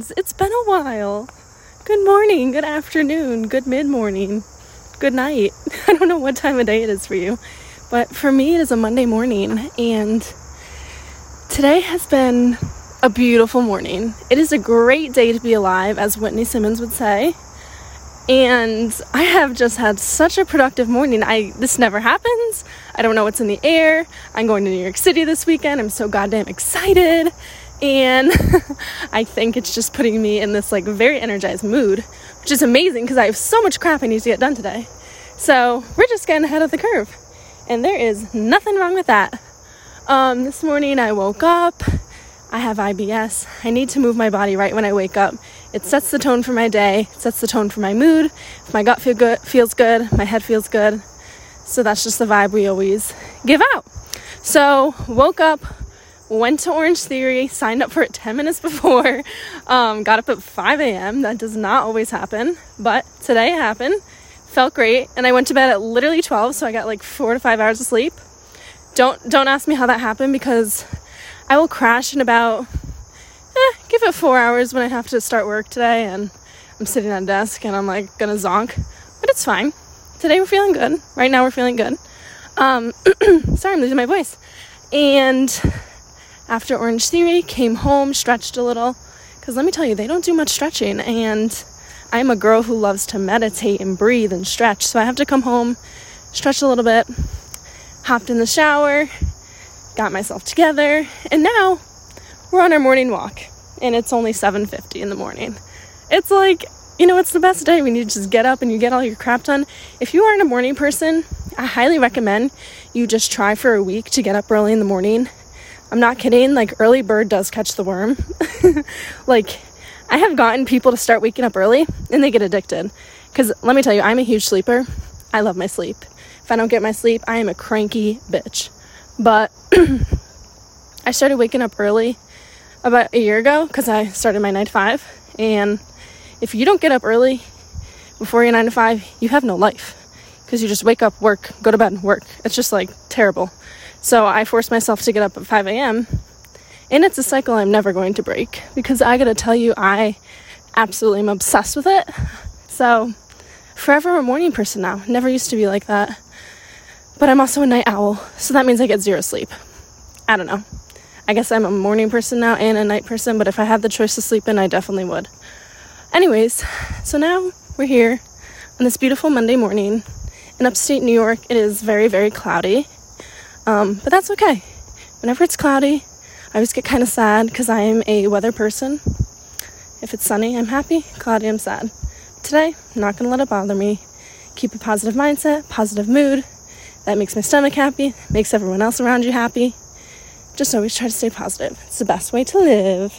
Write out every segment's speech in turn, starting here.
friends. It's been a while. Good morning, good afternoon, good mid morning, good night. I don't know what time of day it is for you, but for me, it is a Monday morning, and today has been a beautiful morning. It is a great day to be alive, as Whitney Simmons would say. And I have just had such a productive morning. I this never happens. I don't know what's in the air. I'm going to New York City this weekend. I'm so goddamn excited and I think it's just putting me in this like very energized mood, which is amazing because I have so much crap I need to get done today. So we're just getting ahead of the curve, and there is nothing wrong with that. Um, this morning I woke up. I have IBS. I need to move my body right when I wake up. It sets the tone for my day. It sets the tone for my mood. If my gut feel good, feels good, my head feels good. So that's just the vibe we always give out. So woke up, went to Orange Theory, signed up for it 10 minutes before, um, got up at 5 a.m. That does not always happen, but today it happened. Felt great, and I went to bed at literally 12, so I got like four to five hours of sleep. Don't don't ask me how that happened because I will crash in about eh, give it four hours when I have to start work today, and I'm sitting at a desk and I'm like gonna zonk, but it's fine. Today we're feeling good. Right now we're feeling good. Um, sorry, I'm losing my voice, and after Orange Theory, came home, stretched a little. Because let me tell you, they don't do much stretching. And I'm a girl who loves to meditate and breathe and stretch. So I have to come home, stretch a little bit, hopped in the shower, got myself together, and now we're on our morning walk. And it's only 7:50 in the morning. It's like, you know, it's the best day when you just get up and you get all your crap done. If you aren't a morning person, I highly recommend you just try for a week to get up early in the morning I'm not kidding. Like, early bird does catch the worm. like, I have gotten people to start waking up early and they get addicted. Because let me tell you, I'm a huge sleeper. I love my sleep. If I don't get my sleep, I am a cranky bitch. But I started waking up early about a year ago because I started my 9 to 5. And if you don't get up early before your 9 to 5, you have no life. Because you just wake up, work, go to bed, work. It's just like terrible. So I force myself to get up at 5 a.m. And it's a cycle I'm never going to break because I gotta tell you, I absolutely am obsessed with it. So, forever a morning person now. Never used to be like that. But I'm also a night owl, so that means I get zero sleep. I don't know. I guess I'm a morning person now and a night person, but if I had the choice to sleep in, I definitely would. Anyways, so now we're here on this beautiful Monday morning in upstate New York. It is very, very cloudy. Um, but that's okay. Whenever it's cloudy, I always get kind of sad because I am a weather person. If it's sunny, I'm happy. Cloudy, I'm sad. Today, I'm not going to let it bother me. Keep a positive mindset, positive mood. That makes my stomach happy, makes everyone else around you happy. Just always try to stay positive. It's the best way to live.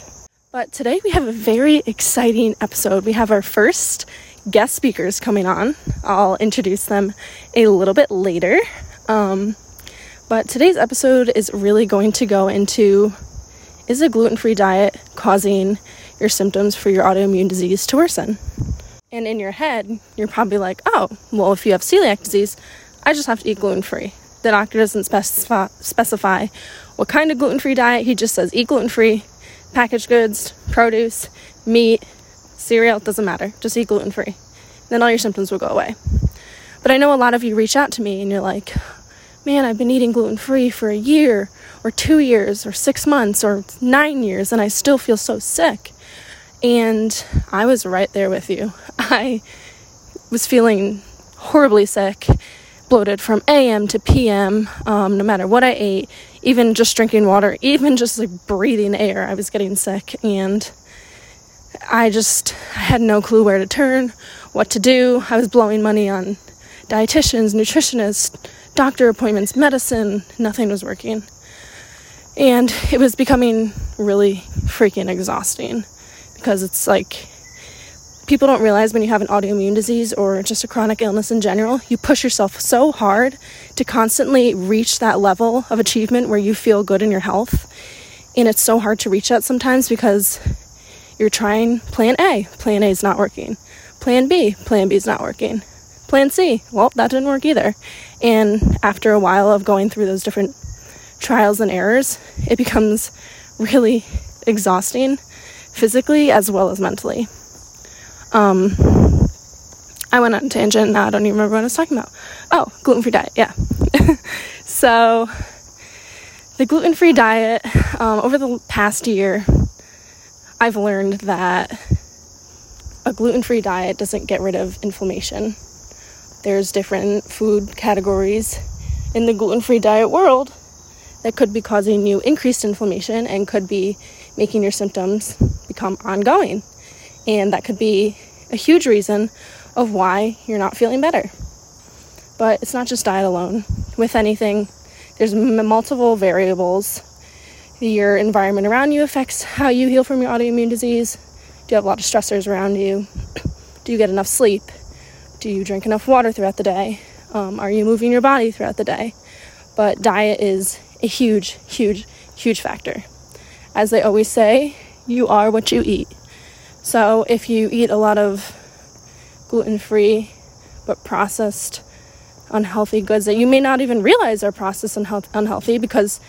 But today we have a very exciting episode. We have our first guest speakers coming on. I'll introduce them a little bit later. Um, but today's episode is really going to go into is a gluten free diet causing your symptoms for your autoimmune disease to worsen? And in your head, you're probably like, oh, well, if you have celiac disease, I just have to eat gluten free. The doctor doesn't specify, specify what kind of gluten free diet, he just says eat gluten free, packaged goods, produce, meat, cereal, it doesn't matter. Just eat gluten free. Then all your symptoms will go away. But I know a lot of you reach out to me and you're like, man, I've been eating gluten free for a year or two years or six months or nine years and I still feel so sick. And I was right there with you. I was feeling horribly sick, bloated from AM to PM, um, no matter what I ate, even just drinking water, even just like breathing air, I was getting sick. And I just had no clue where to turn, what to do. I was blowing money on dietitians, nutritionists, doctor appointments, medicine, nothing was working. And it was becoming really freaking exhausting because it's like people don't realize when you have an autoimmune disease or just a chronic illness in general, you push yourself so hard to constantly reach that level of achievement where you feel good in your health. And it's so hard to reach that sometimes because you're trying plan A, plan A is not working. Plan B, plan B is not working. Plan C, well, that didn't work either. And after a while of going through those different trials and errors, it becomes really exhausting physically as well as mentally. Um, I went on a tangent. Now I don't even remember what I was talking about. Oh, gluten free diet. Yeah. so, the gluten free diet, um, over the past year, I've learned that a gluten free diet doesn't get rid of inflammation. There's different food categories in the gluten free diet world that could be causing you increased inflammation and could be making your symptoms become ongoing. And that could be a huge reason of why you're not feeling better. But it's not just diet alone. With anything, there's m- multiple variables. Your environment around you affects how you heal from your autoimmune disease. Do you have a lot of stressors around you? Do you get enough sleep? Do you drink enough water throughout the day? Um, are you moving your body throughout the day? But diet is a huge, huge, huge factor. As they always say, you are what you eat. So if you eat a lot of gluten free but processed unhealthy goods that you may not even realize are processed and unhealthy because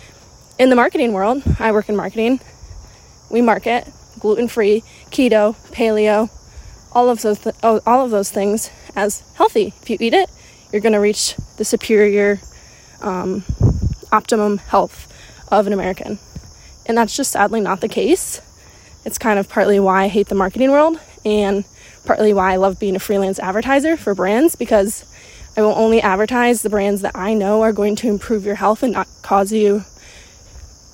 in the marketing world, I work in marketing, we market gluten free, keto, paleo, all of those th- all of those things as healthy. If you eat it, you're going to reach the superior um, optimum health of an American. And that's just sadly not the case. It's kind of partly why I hate the marketing world and partly why I love being a freelance advertiser for brands because I will only advertise the brands that I know are going to improve your health and not cause you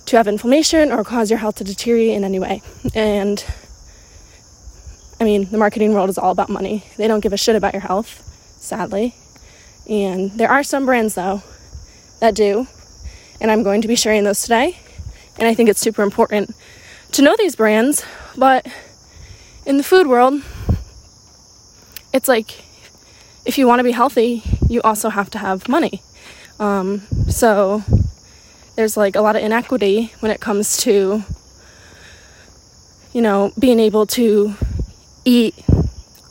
to have inflammation or cause your health to deteriorate in any way. And I mean, the marketing world is all about money. They don't give a shit about your health, sadly. And there are some brands, though, that do. And I'm going to be sharing those today. And I think it's super important to know these brands. But in the food world, it's like if you want to be healthy, you also have to have money. Um, so there's like a lot of inequity when it comes to, you know, being able to eat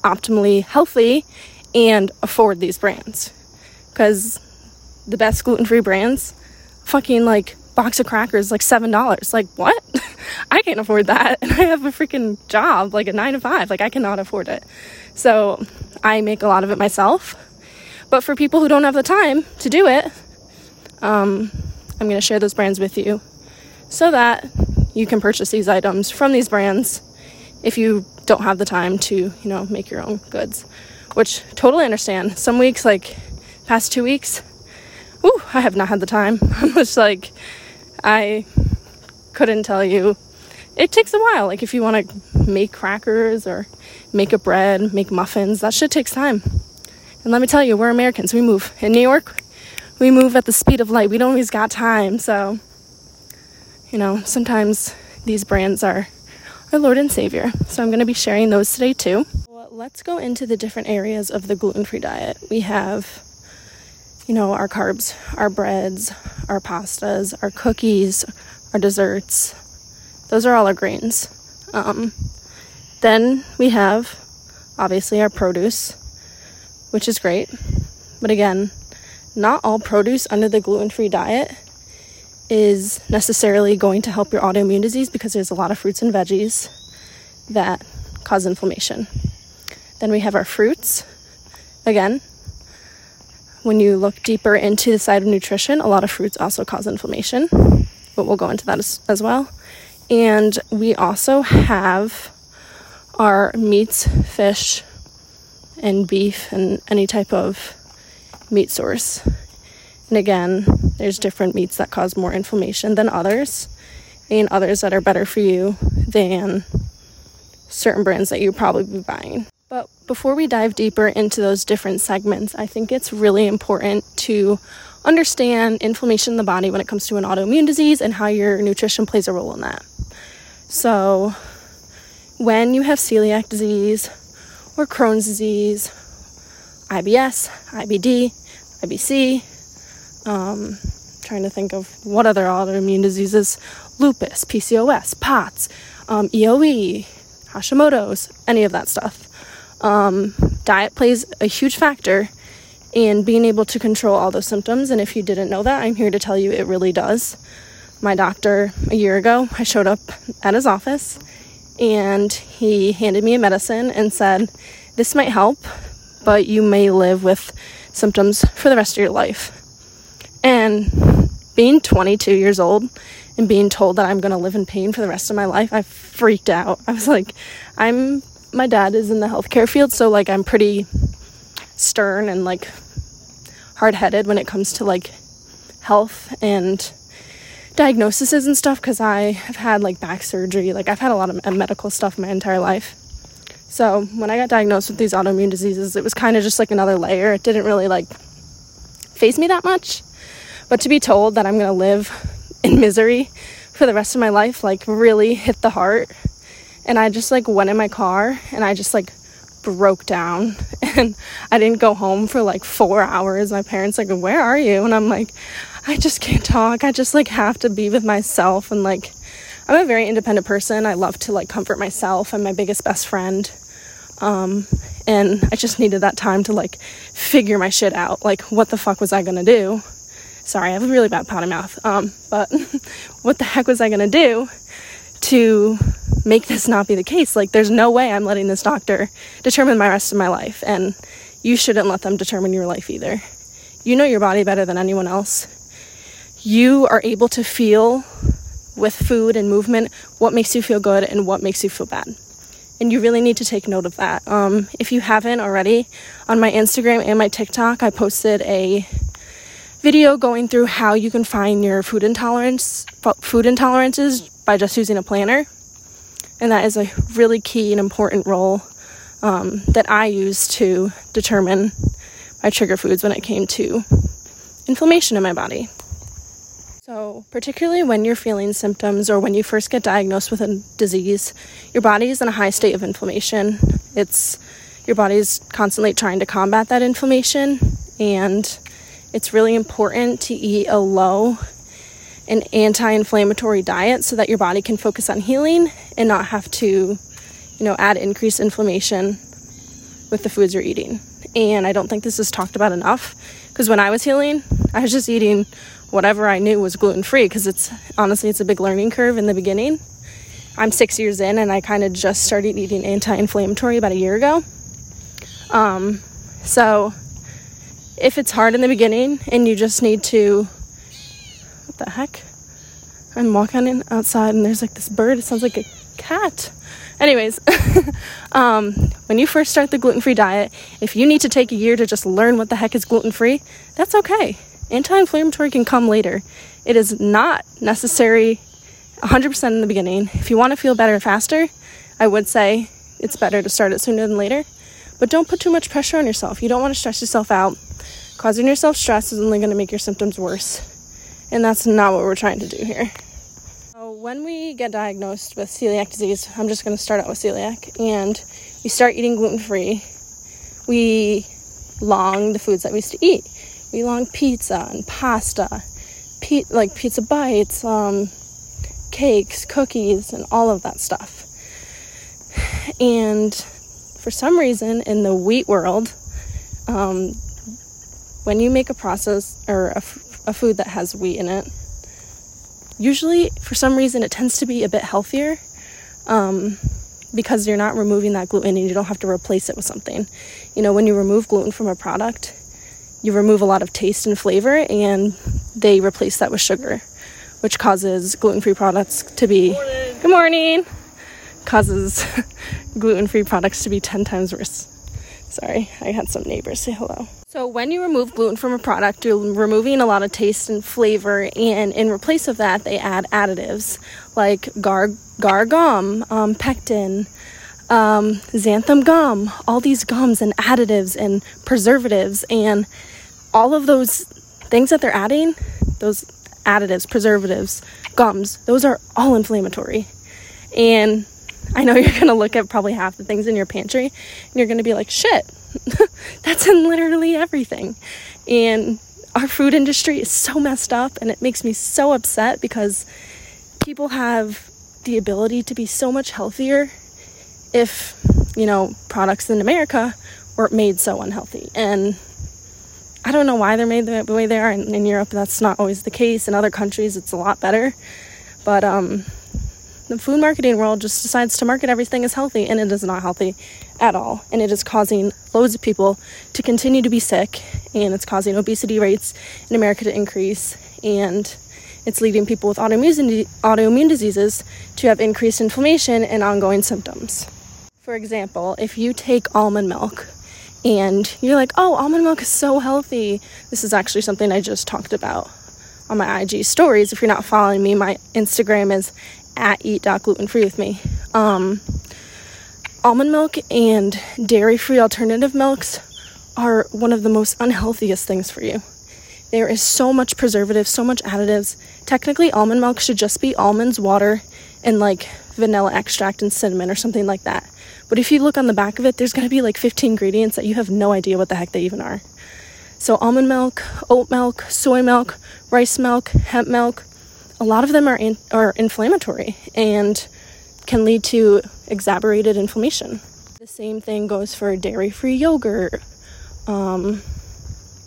optimally healthy and afford these brands. Because the best gluten free brands, fucking like box of crackers, like $7. Like, what? I can't afford that. And I have a freaking job, like a nine to five. Like, I cannot afford it. So I make a lot of it myself. But for people who don't have the time to do it, um, I'm going to share those brands with you so that you can purchase these items from these brands if you don't have the time to, you know, make your own goods, which totally understand. Some weeks, like past two weeks, ooh, I have not had the time. I'm just like, I couldn't tell you. It takes a while. Like if you want to make crackers or make a bread, make muffins, that shit takes time. And let me tell you, we're Americans. We move. In New York, we move at the speed of light. We don't always got time. So, you know, sometimes these brands are our Lord and Savior. So I'm going to be sharing those today too. Well, let's go into the different areas of the gluten free diet. We have, you know, our carbs, our breads, our pastas, our cookies, our desserts. Those are all our grains. Um, then we have, obviously, our produce, which is great. But again, not all produce under the gluten free diet is necessarily going to help your autoimmune disease because there's a lot of fruits and veggies that cause inflammation. Then we have our fruits. Again, when you look deeper into the side of nutrition, a lot of fruits also cause inflammation, but we'll go into that as, as well. And we also have our meats, fish, and beef, and any type of meat source. And again, there's different meats that cause more inflammation than others, and others that are better for you than certain brands that you probably be buying. But before we dive deeper into those different segments, I think it's really important to understand inflammation in the body when it comes to an autoimmune disease and how your nutrition plays a role in that. So, when you have celiac disease or Crohn's disease, IBS, IBD, IBC, um, trying to think of what other autoimmune diseases lupus, PCOS, POTS, um, EOE, Hashimoto's, any of that stuff. Um, diet plays a huge factor in being able to control all those symptoms. And if you didn't know that, I'm here to tell you it really does. My doctor, a year ago, I showed up at his office and he handed me a medicine and said, This might help, but you may live with symptoms for the rest of your life. And being 22 years old and being told that I'm going to live in pain for the rest of my life, I freaked out. I was like, I'm, my dad is in the healthcare field, so like I'm pretty stern and like hard headed when it comes to like health and diagnoses and stuff because I have had like back surgery. Like I've had a lot of medical stuff my entire life. So when I got diagnosed with these autoimmune diseases, it was kind of just like another layer. It didn't really like phase me that much. But to be told that I'm going to live in misery for the rest of my life, like really hit the heart. And I just like went in my car and I just like broke down and I didn't go home for like four hours. My parents like, where are you? And I'm like, I just can't talk. I just like have to be with myself and like I'm a very independent person. I love to like comfort myself. I'm my biggest best friend. Um, and I just needed that time to like figure my shit out. Like, what the fuck was I gonna do? Sorry, I have a really bad potty mouth. Um, but what the heck was I gonna do to make this not be the case? Like, there's no way I'm letting this doctor determine my rest of my life. And you shouldn't let them determine your life either. You know your body better than anyone else. You are able to feel with food and movement what makes you feel good and what makes you feel bad. And you really need to take note of that. Um, if you haven't already, on my Instagram and my TikTok, I posted a video going through how you can find your food intolerance food intolerances by just using a planner. And that is a really key and important role um, that I use to determine my trigger foods when it came to inflammation in my body. So, particularly when you're feeling symptoms or when you first get diagnosed with a disease, your body is in a high state of inflammation. It's your body's constantly trying to combat that inflammation, and it's really important to eat a low and anti-inflammatory diet so that your body can focus on healing and not have to, you know, add increased inflammation with the foods you're eating. And I don't think this is talked about enough because when I was healing, I was just eating whatever I knew was gluten free because it's honestly it's a big learning curve in the beginning. I'm six years in and I kind of just started eating anti-inflammatory about a year ago. Um, so if it's hard in the beginning and you just need to what the heck? I'm walking in outside and there's like this bird. It sounds like a cat. Anyways, um, when you first start the gluten free diet, if you need to take a year to just learn what the heck is gluten free, that's okay anti inflammatory can come later. It is not necessary 100% in the beginning. If you want to feel better faster, I would say it's better to start it sooner than later. But don't put too much pressure on yourself. You don't want to stress yourself out. Causing yourself stress is only going to make your symptoms worse. And that's not what we're trying to do here. So when we get diagnosed with celiac disease, I'm just going to start out with celiac, and we start eating gluten free, we long the foods that we used to eat we long pizza and pasta, pe- like pizza bites, um, cakes, cookies, and all of that stuff. And for some reason, in the wheat world, um, when you make a process or a, f- a food that has wheat in it, usually for some reason it tends to be a bit healthier um, because you're not removing that gluten and you don't have to replace it with something. You know, when you remove gluten from a product, you remove a lot of taste and flavor and they replace that with sugar, which causes gluten free products to be. Morning. Good morning! Causes gluten free products to be 10 times worse. Sorry, I had some neighbors say hello. So, when you remove gluten from a product, you're removing a lot of taste and flavor, and in replace of that, they add additives like guar, guar gum, um, pectin, um, xanthan gum, all these gums and additives and preservatives, and all of those things that they're adding, those additives, preservatives, gums, those are all inflammatory. And I know you're gonna look at probably half the things in your pantry and you're gonna be like, shit, that's in literally everything. And our food industry is so messed up and it makes me so upset because people have the ability to be so much healthier if, you know, products in America were made so unhealthy. And I don't know why they're made the way they are. In, in Europe, that's not always the case. In other countries, it's a lot better. But um, the food marketing world just decides to market everything as healthy, and it is not healthy at all. And it is causing loads of people to continue to be sick, and it's causing obesity rates in America to increase, and it's leading people with autoimmune, autoimmune diseases to have increased inflammation and ongoing symptoms. For example, if you take almond milk and you're like, oh, almond milk is so healthy, this is actually something I just talked about on my IG stories. If you're not following me, my Instagram is at eat.glutenfree with me. Um, almond milk and dairy free alternative milks are one of the most unhealthiest things for you. There is so much preservative, so much additives. Technically, almond milk should just be almonds, water, and like vanilla extract and cinnamon or something like that. But if you look on the back of it, there's to be like 15 ingredients that you have no idea what the heck they even are. So, almond milk, oat milk, soy milk, rice milk, hemp milk, a lot of them are, in, are inflammatory and can lead to exacerbated inflammation. The same thing goes for dairy free yogurt. Um,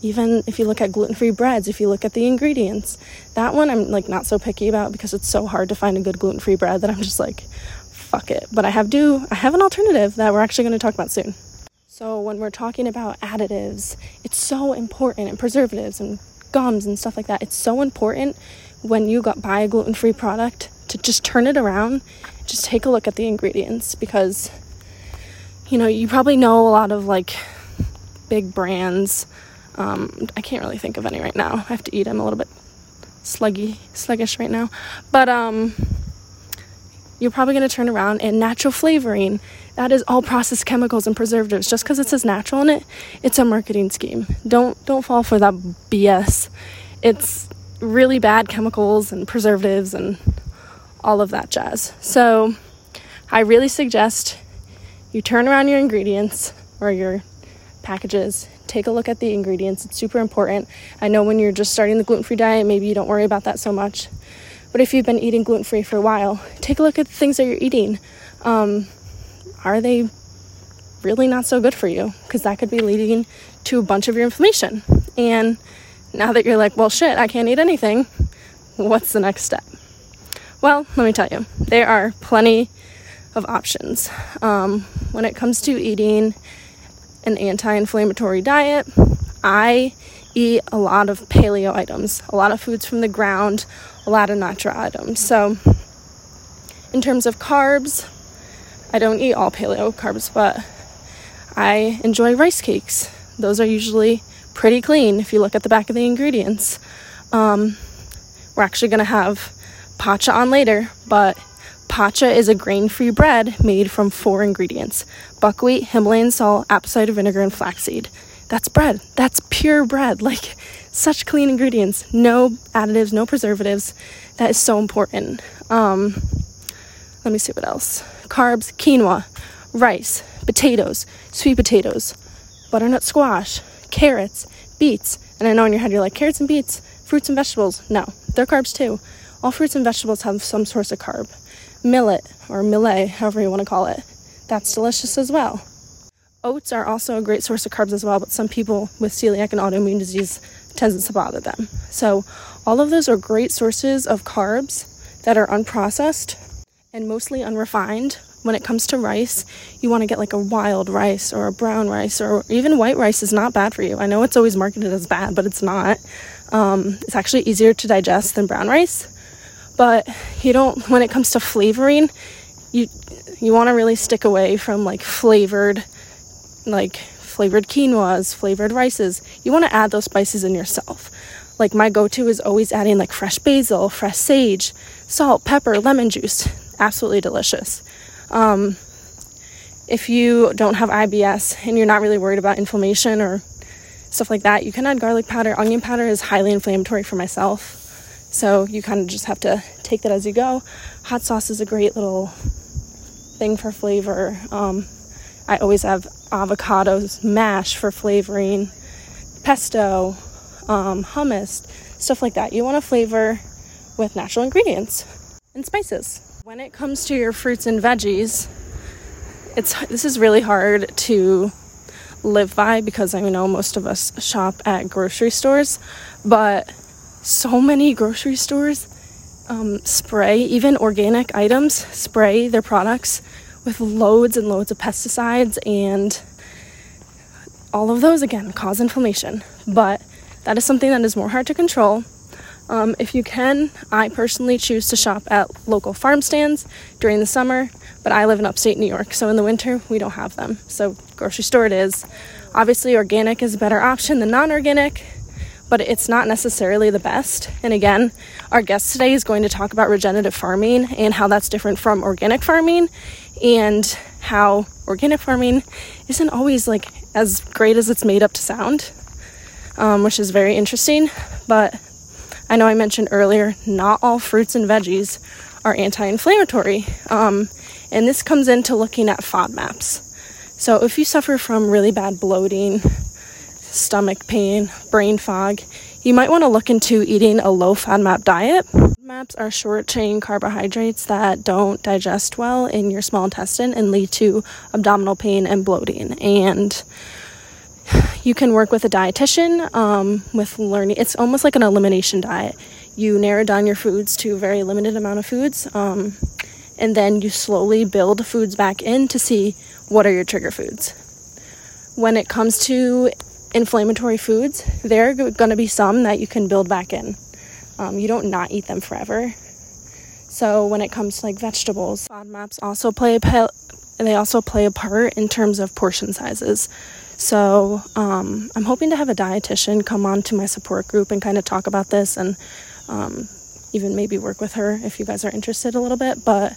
even if you look at gluten-free breads if you look at the ingredients that one i'm like not so picky about because it's so hard to find a good gluten-free bread that i'm just like fuck it but i have do i have an alternative that we're actually going to talk about soon so when we're talking about additives it's so important and preservatives and gums and stuff like that it's so important when you got buy a gluten-free product to just turn it around just take a look at the ingredients because you know you probably know a lot of like big brands um, I can't really think of any right now. I have to eat. I'm a little bit sluggy, sluggish right now. But um, you're probably going to turn around and natural flavoring. That is all processed chemicals and preservatives. Just because it says natural in it, it's a marketing scheme. Don't don't fall for that BS. It's really bad chemicals and preservatives and all of that jazz. So I really suggest you turn around your ingredients or your packages take a look at the ingredients. It's super important. I know when you're just starting the gluten free diet, maybe you don't worry about that so much. But if you've been eating gluten free for a while, take a look at the things that you're eating. Um, are they really not so good for you? Because that could be leading to a bunch of your inflammation. And now that you're like, well, shit, I can't eat anything, what's the next step? Well, let me tell you, there are plenty of options. Um, when it comes to eating an anti inflammatory diet. I eat a lot of paleo items, a lot of foods from the ground, a lot of natural items. So, in terms of carbs, I don't eat all paleo carbs, but I enjoy rice cakes. Those are usually pretty clean if you look at the back of the ingredients. Um, we're actually going to have pacha on later, but Pacha is a grain free bread made from four ingredients buckwheat, Himalayan salt, apple cider vinegar, and flaxseed. That's bread. That's pure bread. Like, such clean ingredients. No additives, no preservatives. That is so important. Um, let me see what else carbs, quinoa, rice, potatoes, sweet potatoes, butternut squash, carrots, beets. And I know in your head you're like, carrots and beets, fruits and vegetables. No, they're carbs too. All fruits and vegetables have some source of carb millet or millet, however you want to call it. That's delicious as well. Oats are also a great source of carbs as well, but some people with celiac and autoimmune disease tends to bother them. So, all of those are great sources of carbs that are unprocessed and mostly unrefined. When it comes to rice, you want to get like a wild rice or a brown rice or even white rice is not bad for you. I know it's always marketed as bad, but it's not. Um, it's actually easier to digest than brown rice. But you don't when it comes to flavoring you you want to really stick away from like flavored like flavored quinoas flavored rices. You want to add those spices in yourself. Like my go-to is always adding like fresh basil fresh sage salt pepper lemon juice. Absolutely delicious um, if you don't have ibs and you're not really worried about inflammation or stuff like that you can add garlic powder onion powder is highly inflammatory for myself so you kind of just have to take that as you go. Hot sauce is a great little thing for flavor. Um, I always have avocados mash for flavoring, pesto, um, hummus, stuff like that. You want to flavor with natural ingredients and spices. When it comes to your fruits and veggies, it's this is really hard to live by because I know most of us shop at grocery stores, but so many grocery stores um, spray, even organic items, spray their products with loads and loads of pesticides and all of those again cause inflammation. But that is something that is more hard to control. Um, if you can, I personally choose to shop at local farm stands during the summer, but I live in upstate New York, so in the winter we don't have them. So, grocery store it is. Obviously, organic is a better option than non organic, but it's not necessarily the best. And again, our guest today is going to talk about regenerative farming and how that's different from organic farming and how organic farming isn't always like as great as it's made up to sound, um, which is very interesting. But I know I mentioned earlier, not all fruits and veggies are anti inflammatory. Um, and this comes into looking at FODMAPs. So if you suffer from really bad bloating, stomach pain, brain fog, you might want to look into eating a low FODMAP diet. FODMAPs are short chain carbohydrates that don't digest well in your small intestine and lead to abdominal pain and bloating. And you can work with a dietitian um, with learning. It's almost like an elimination diet. You narrow down your foods to a very limited amount of foods, um, and then you slowly build foods back in to see what are your trigger foods. When it comes to inflammatory foods, there are going to be some that you can build back in. Um, you don't not eat them forever. So when it comes to like vegetables, FODMAPs also play a they also play a part in terms of portion sizes. So um, I'm hoping to have a dietitian come on to my support group and kind of talk about this and um, even maybe work with her if you guys are interested a little bit. But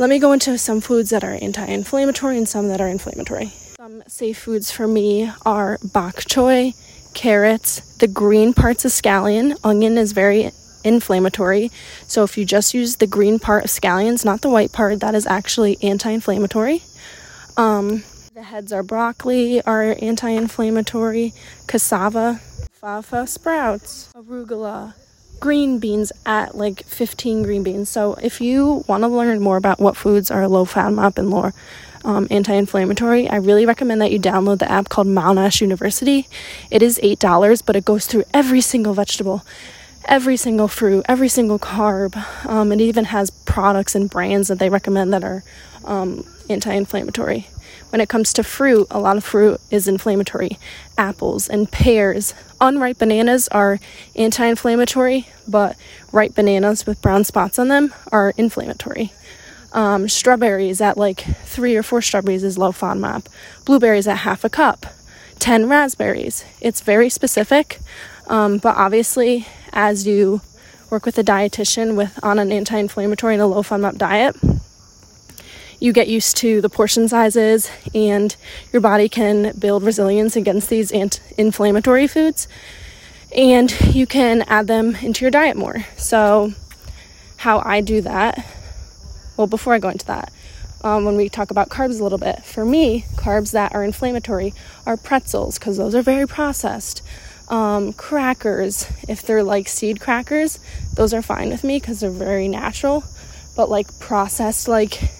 let me go into some foods that are anti-inflammatory and some that are inflammatory. Some safe foods for me are bok choy, carrots, the green parts of scallion. Onion is very inflammatory. So if you just use the green part of scallions, not the white part, that is actually anti-inflammatory. Um, the heads are broccoli, are anti-inflammatory. Cassava, fava sprouts, arugula, green beans at like 15 green beans. So if you want to learn more about what foods are low FODMAP and low um, anti-inflammatory, I really recommend that you download the app called Monash University. It is eight dollars, but it goes through every single vegetable, every single fruit, every single carb. Um, it even has products and brands that they recommend that are um, anti-inflammatory. When it comes to fruit, a lot of fruit is inflammatory. Apples and pears. Unripe bananas are anti inflammatory, but ripe bananas with brown spots on them are inflammatory. Um, strawberries at like three or four strawberries is low FODMAP. Blueberries at half a cup. 10 raspberries. It's very specific, um, but obviously, as you work with a dietitian with on an anti-inflammatory and a low FODMAP diet, you get used to the portion sizes and your body can build resilience against these anti-inflammatory foods and you can add them into your diet more. So, how I do that, well, before I go into that, um, when we talk about carbs a little bit, for me, carbs that are inflammatory are pretzels because those are very processed. Um, crackers, if they're like seed crackers, those are fine with me because they're very natural. But like processed, like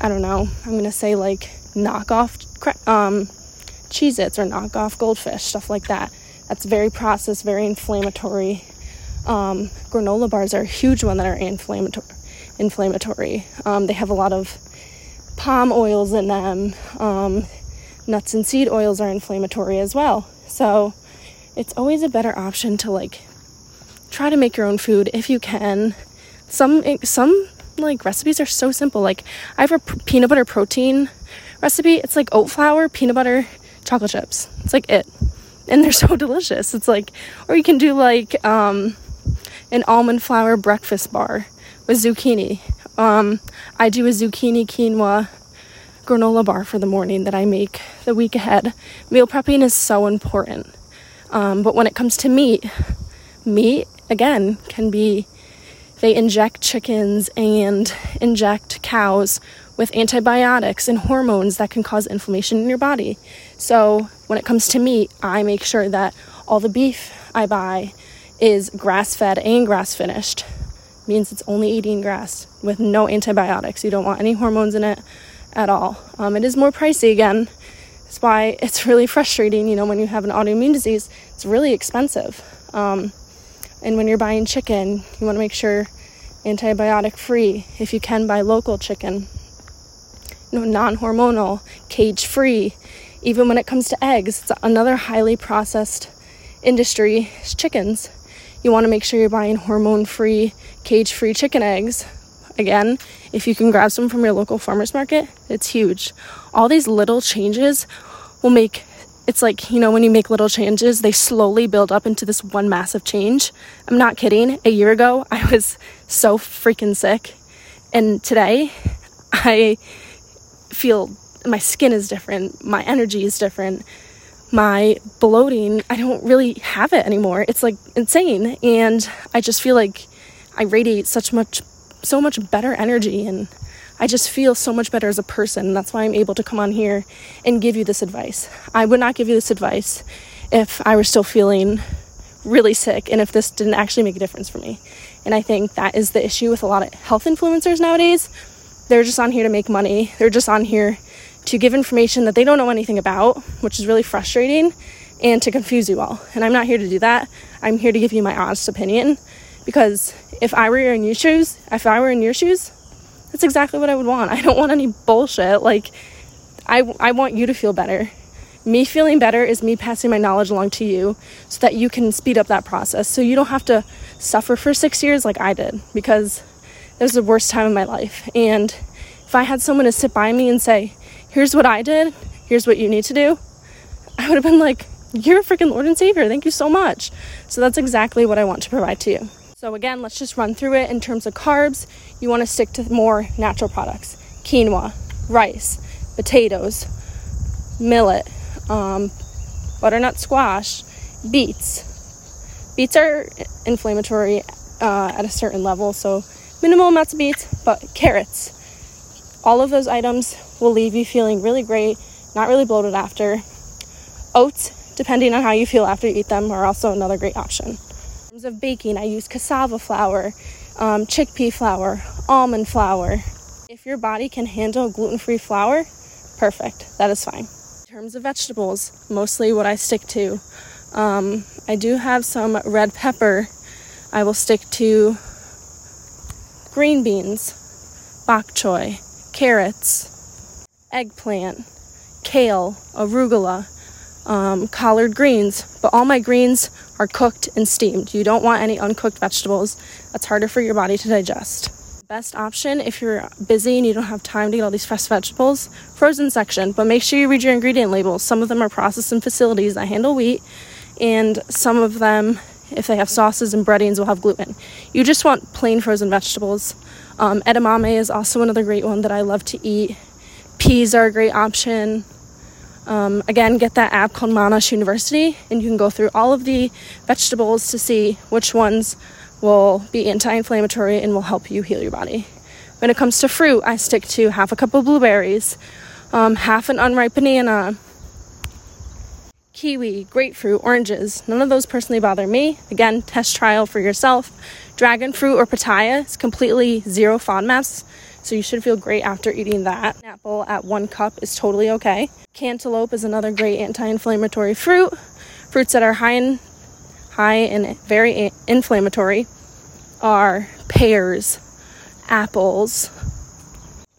I don't know, I'm gonna say like knockoff um, Cheez Its or knockoff goldfish, stuff like that. That's very processed, very inflammatory. Um, granola bars are a huge one that are inflammatory. Inflammatory. Um, they have a lot of palm oils in them. Um, nuts and seed oils are inflammatory as well. So it's always a better option to like try to make your own food if you can. Some some like recipes are so simple. Like I have a peanut butter protein recipe. It's like oat flour, peanut butter, chocolate chips. It's like it. And they're so delicious. It's like or you can do like um an almond flour breakfast bar with zucchini. Um I do a zucchini quinoa granola bar for the morning that I make the week ahead. Meal prepping is so important. Um, but when it comes to meat, meat again can be they inject chickens and inject cows with antibiotics and hormones that can cause inflammation in your body. So, when it comes to meat, I make sure that all the beef I buy is grass fed and grass finished. Means it's only eating grass with no antibiotics. You don't want any hormones in it at all. Um, it is more pricey again. That's why it's really frustrating, you know, when you have an autoimmune disease, it's really expensive. Um, and when you're buying chicken, you want to make sure antibiotic free. If you can, buy local chicken. You know, non hormonal, cage free. Even when it comes to eggs, it's another highly processed industry is chickens. You want to make sure you're buying hormone free, cage free chicken eggs. Again, if you can grab some from your local farmers market, it's huge. All these little changes will make it's like, you know, when you make little changes, they slowly build up into this one massive change. I'm not kidding. A year ago, I was so freaking sick. And today, I feel my skin is different, my energy is different, my bloating, I don't really have it anymore. It's like insane. And I just feel like I radiate such much, so much better energy and I just feel so much better as a person. That's why I'm able to come on here and give you this advice. I would not give you this advice if I were still feeling really sick and if this didn't actually make a difference for me. And I think that is the issue with a lot of health influencers nowadays. They're just on here to make money. They're just on here to give information that they don't know anything about, which is really frustrating and to confuse you all. And I'm not here to do that. I'm here to give you my honest opinion because if I were in your shoes, if I were in your shoes, that's exactly what I would want. I don't want any bullshit. Like, I, I want you to feel better. Me feeling better is me passing my knowledge along to you so that you can speed up that process. So you don't have to suffer for six years like I did because it was the worst time of my life. And if I had someone to sit by me and say, here's what I did, here's what you need to do, I would have been like, you're a freaking Lord and Savior. Thank you so much. So that's exactly what I want to provide to you. So, again, let's just run through it in terms of carbs. You want to stick to more natural products quinoa, rice, potatoes, millet, um, butternut squash, beets. Beets are inflammatory uh, at a certain level, so minimal amounts of beets, but carrots. All of those items will leave you feeling really great, not really bloated after. Oats, depending on how you feel after you eat them, are also another great option terms of baking, I use cassava flour, um, chickpea flour, almond flour. If your body can handle gluten free flour, perfect, that is fine. In terms of vegetables, mostly what I stick to. Um, I do have some red pepper. I will stick to green beans, bok choy, carrots, eggplant, kale, arugula, um, collard greens, but all my greens are cooked and steamed. You don't want any uncooked vegetables. That's harder for your body to digest. Best option if you're busy and you don't have time to get all these fresh vegetables, frozen section, but make sure you read your ingredient labels. Some of them are processed in facilities that handle wheat, and some of them, if they have sauces and breadings, will have gluten. You just want plain frozen vegetables. Um, edamame is also another great one that I love to eat. Peas are a great option. Um, again, get that app called Monash University, and you can go through all of the vegetables to see which ones will be anti inflammatory and will help you heal your body. When it comes to fruit, I stick to half a cup of blueberries, um, half an unripe banana, kiwi, grapefruit, oranges. None of those personally bother me. Again, test trial for yourself. Dragon fruit or pitaya is completely zero FODMAPs so you should feel great after eating that. Apple at one cup is totally okay. Cantaloupe is another great anti-inflammatory fruit. Fruits that are high in high and very inflammatory are pears, apples,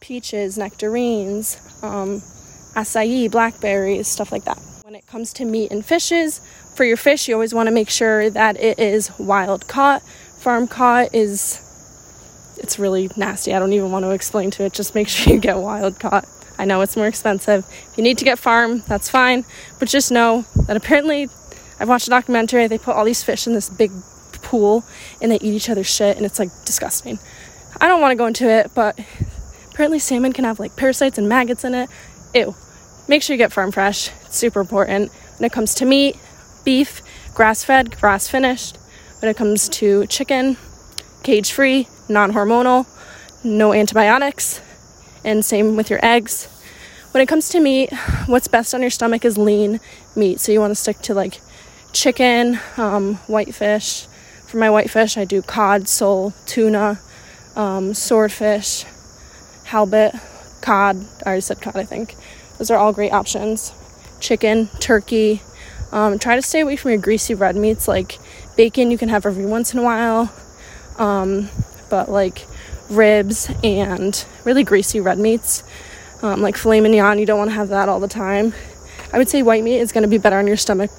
peaches, nectarines, um, acai, blackberries, stuff like that. When it comes to meat and fishes, for your fish, you always want to make sure that it is wild caught. Farm caught is it's really nasty. I don't even want to explain to it. Just make sure you get wild caught. I know it's more expensive. If you need to get farm, that's fine. But just know that apparently, I've watched a documentary. They put all these fish in this big pool and they eat each other's shit, and it's like disgusting. I don't want to go into it, but apparently, salmon can have like parasites and maggots in it. Ew. Make sure you get farm fresh. It's super important. When it comes to meat, beef, grass fed, grass finished. When it comes to chicken, cage free, non hormonal, no antibiotics, and same with your eggs. When it comes to meat, what's best on your stomach is lean meat. So you want to stick to like chicken, um, whitefish. For my whitefish, I do cod, sole, tuna, um, swordfish, halibut, cod. I already said cod, I think. Those are all great options. Chicken, turkey. Um, try to stay away from your greasy red meats like bacon, you can have every once in a while. Um, but like ribs and really greasy red meats, um, like filet mignon. You don't want to have that all the time. I would say white meat is going to be better on your stomach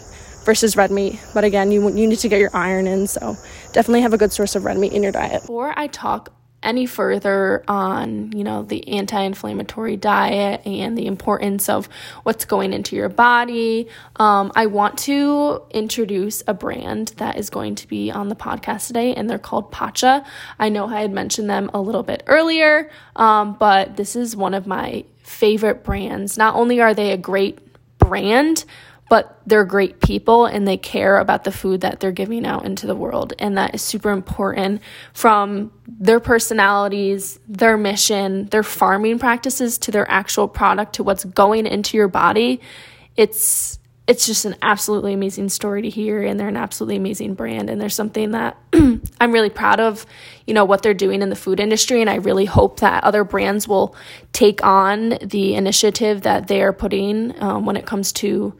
versus red meat. But again, you you need to get your iron in, so definitely have a good source of red meat in your diet. Before I talk any further on, you know, the anti-inflammatory diet and the importance of what's going into your body, um, I want to introduce a brand that is going to be on the podcast today, and they're called Pacha. I know I had mentioned them a little bit earlier, um, but this is one of my favorite brands. Not only are they a great brand, but they're great people and they care about the food that they're giving out into the world. And that is super important from their personalities, their mission, their farming practices to their actual product to what's going into your body. It's it's just an absolutely amazing story to hear and they're an absolutely amazing brand and there's something that I'm really proud of, you know, what they're doing in the food industry and I really hope that other brands will take on the initiative that they're putting um, when it comes to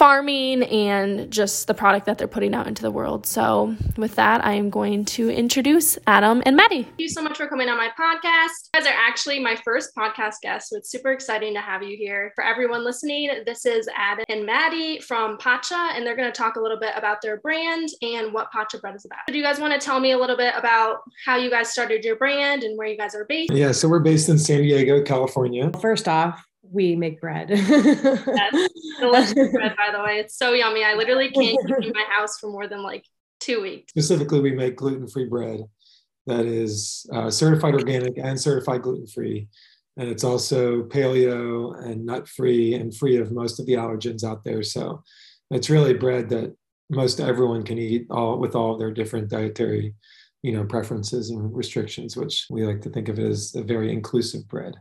farming and just the product that they're putting out into the world. So, with that, I am going to introduce Adam and Maddie. Thank you so much for coming on my podcast. You guys are actually my first podcast guests, so it's super exciting to have you here. For everyone listening, this is Adam and Maddie from Pacha, and they're going to talk a little bit about their brand and what Pacha Bread is about. Do you guys want to tell me a little bit about how you guys started your brand and where you guys are based? Yeah, so we're based in San Diego, California. First off, we make bread. yes, delicious bread, by the way. It's so yummy. I literally can't keep in my house for more than like two weeks. Specifically, we make gluten free bread that is uh, certified organic and certified gluten free. And it's also paleo and nut free and free of most of the allergens out there. So it's really bread that most everyone can eat all with all their different dietary you know preferences and restrictions which we like to think of as a very inclusive bread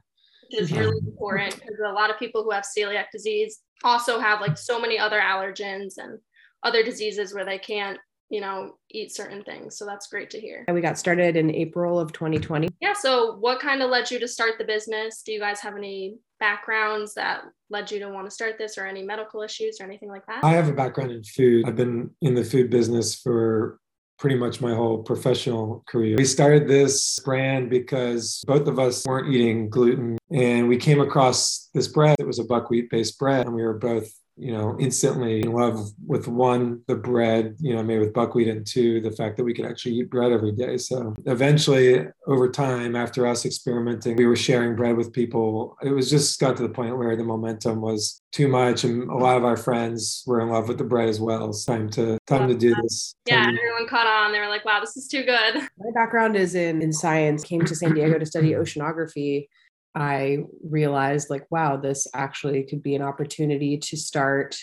is mm-hmm. really important because a lot of people who have celiac disease also have like so many other allergens and other diseases where they can't you know eat certain things so that's great to hear. We got started in april of 2020 yeah so what kind of led you to start the business? Do you guys have any backgrounds that led you to want to start this or any medical issues or anything like that? I have a background in food. I've been in the food business for pretty much my whole professional career. We started this brand because both of us weren't eating gluten and we came across this bread. It was a buckwheat based bread and we were both you know, instantly in love with one, the bread, you know, made with buckwheat, and two, the fact that we could actually eat bread every day. So eventually, over time, after us experimenting, we were sharing bread with people. It was just got to the point where the momentum was too much, and a lot of our friends were in love with the bread as well. It's time to time to do this. Yeah, to- everyone caught on. They were like, "Wow, this is too good." My background is in in science. Came to San Diego to study oceanography I realized, like, wow, this actually could be an opportunity to start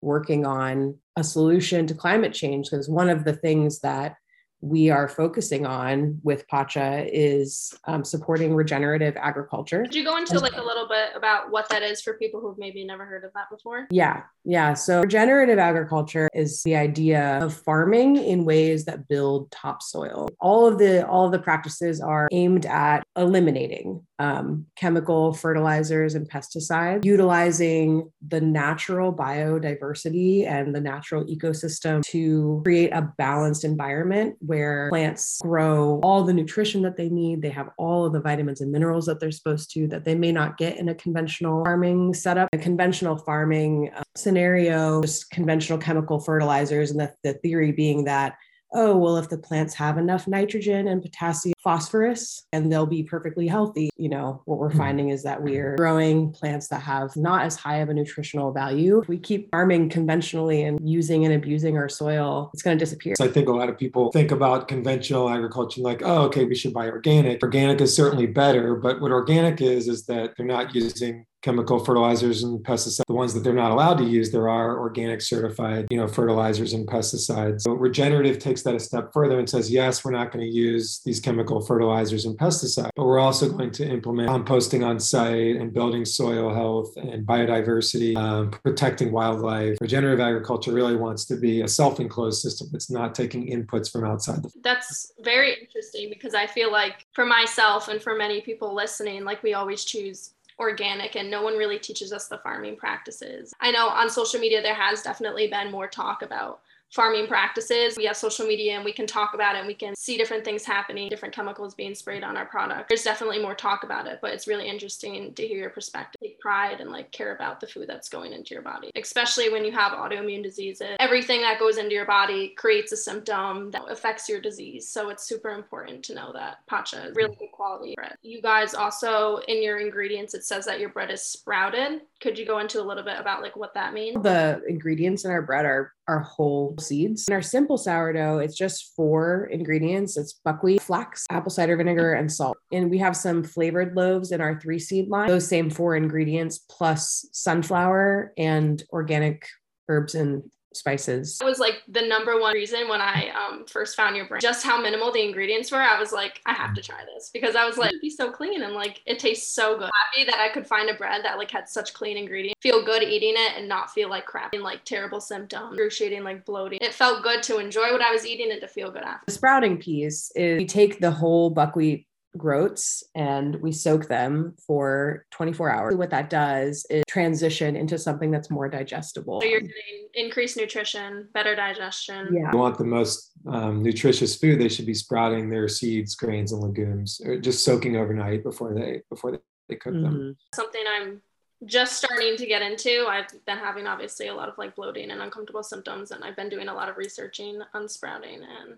working on a solution to climate change. Because one of the things that we are focusing on with Pacha is um, supporting regenerative agriculture. Could you go into like a little bit about what that is for people who've maybe never heard of that before? Yeah, yeah. So regenerative agriculture is the idea of farming in ways that build topsoil. All of the all of the practices are aimed at eliminating um, chemical fertilizers and pesticides, utilizing the natural biodiversity and the natural ecosystem to create a balanced environment where plants grow all the nutrition that they need. They have all of the vitamins and minerals that they're supposed to, that they may not get in a conventional farming setup. A conventional farming uh, scenario, just conventional chemical fertilizers, and the, the theory being that oh, well, if the plants have enough nitrogen and potassium, phosphorus, and they'll be perfectly healthy. You know, what we're hmm. finding is that we're growing plants that have not as high of a nutritional value. If we keep farming conventionally and using and abusing our soil, it's going to disappear. So I think a lot of people think about conventional agriculture like, oh, okay, we should buy organic. Organic is certainly better, but what organic is, is that they're not using chemical fertilizers and pesticides. The ones that they're not allowed to use, there are organic certified, you know, fertilizers and pesticides. So regenerative takes that a step further and says, yes, we're not going to use these chemical fertilizers and pesticides, but we're also going to implement composting on site and building soil health and biodiversity, um, protecting wildlife. Regenerative agriculture really wants to be a self-enclosed system. It's not taking inputs from outside. The- That's very interesting because I feel like for myself and for many people listening, like we always choose organic and no one really teaches us the farming practices. I know on social media there has definitely been more talk about farming practices. We have social media and we can talk about it and we can see different things happening, different chemicals being sprayed on our product. There's definitely more talk about it, but it's really interesting to hear your perspective. Take pride and like care about the food that's going into your body, especially when you have autoimmune diseases. Everything that goes into your body creates a symptom that affects your disease. So it's super important to know that pacha is really good quality bread. You guys also in your ingredients it says that your bread is sprouted. Could you go into a little bit about like what that means? The ingredients in our bread are are whole seeds. In our simple sourdough, it's just four ingredients. It's buckwheat, flax, apple cider vinegar, and salt. And we have some flavored loaves in our three seed line. Those same four ingredients plus sunflower and organic herbs and spices. That was like the number one reason when I um, first found your brand. Just how minimal the ingredients were. I was like, I have to try this because I was like, it'd be so clean and like it tastes so good. Happy that I could find a bread that like had such clean ingredients. Feel good eating it and not feel like crap and like terrible symptoms, excruciating like bloating. It felt good to enjoy what I was eating and to feel good after. The sprouting piece is we take the whole buckwheat groats and we soak them for 24 hours. What that does is transition into something that's more digestible. So you're getting increased nutrition, better digestion. Yeah. you want the most um, nutritious food, they should be sprouting their seeds, grains, and legumes, or just soaking overnight before they before they, they cook them. Mhm. Something I'm just starting to get into. I've been having obviously a lot of like bloating and uncomfortable symptoms, and I've been doing a lot of researching on sprouting and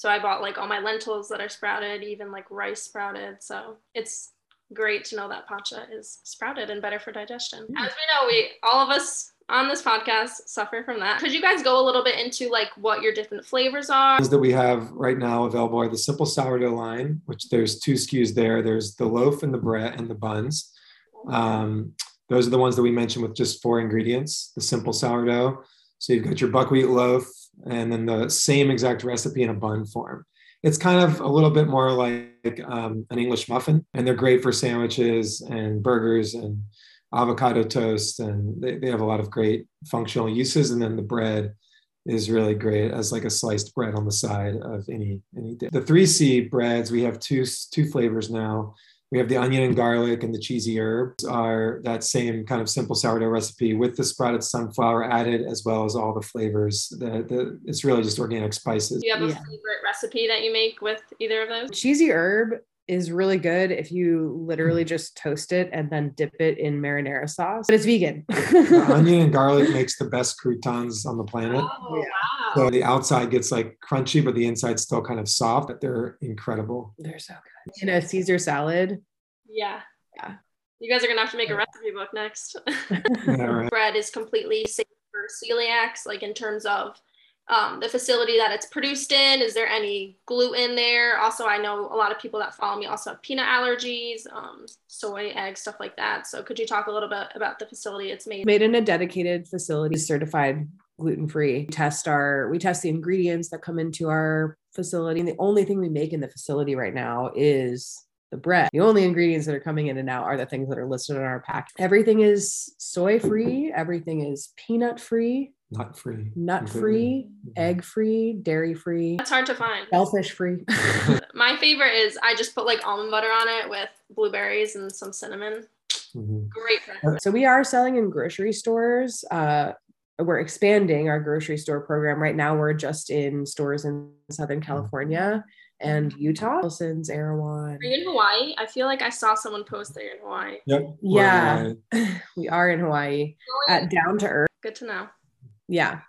so I bought like all my lentils that are sprouted, even like rice sprouted. So it's great to know that pacha is sprouted and better for digestion. Mm. As we know, we all of us on this podcast suffer from that. Could you guys go a little bit into like what your different flavors are? That we have right now available are the simple sourdough line, which there's two SKUs there. There's the loaf and the bread and the buns. Um, those are the ones that we mentioned with just four ingredients, the simple sourdough. So you've got your buckwheat loaf and then the same exact recipe in a bun form. It's kind of a little bit more like um, an English muffin, and they're great for sandwiches and burgers and avocado toast. And they, they have a lot of great functional uses. And then the bread is really great as like a sliced bread on the side of any any dip. The three seed breads we have two two flavors now. We have the onion and garlic and the cheesy herbs are that same kind of simple sourdough recipe with the sprouted sunflower added as well as all the flavors. The, the it's really just organic spices. Do you have a Yeah. favorite recipe that you make with either of those? Cheesy herb is really good if you literally mm. just toast it and then dip it in marinara sauce. But it's vegan. The onion and garlic makes the best croutons on the planet. Oh, Yeah. wow. So the outside gets like crunchy, but the inside's still kind of soft. But they're incredible. They're so good. In a Caesar salad. Yeah. Yeah. You guys are gonna have to make a recipe book next. Yeah, right. Bread is completely safe for celiacs, like in terms of um, the facility that it's produced in. Is there any gluten there? Also, I know a lot of people that follow me also have peanut allergies, um, soy, eggs, stuff like that. So, could you talk a little bit about the facility it's made? Made in a dedicated facility, certified gluten free. Test our we test the ingredients that come into our facility. And the only thing we make in the facility right now is the bread. The only ingredients that are coming in and out are the things that are listed on our pack. Everything is soy free, everything is peanut free, Nut free. nut completely. free, Mhm. egg free, dairy free, That's hard to find. shellfish free. My favorite is I just put like almond butter on it with blueberries and some cinnamon. Mhm. Great. for- So we are selling in grocery stores. Uh, we're expanding our grocery store program. Right now, we're just in stores in Southern California and Utah. Gelson's, Erewhon. Are you in Hawaii? I feel like I saw someone post that you're in Hawaii. Yep. Yeah. in We are in Hawaii at Down to Earth. Good to know. Yeah.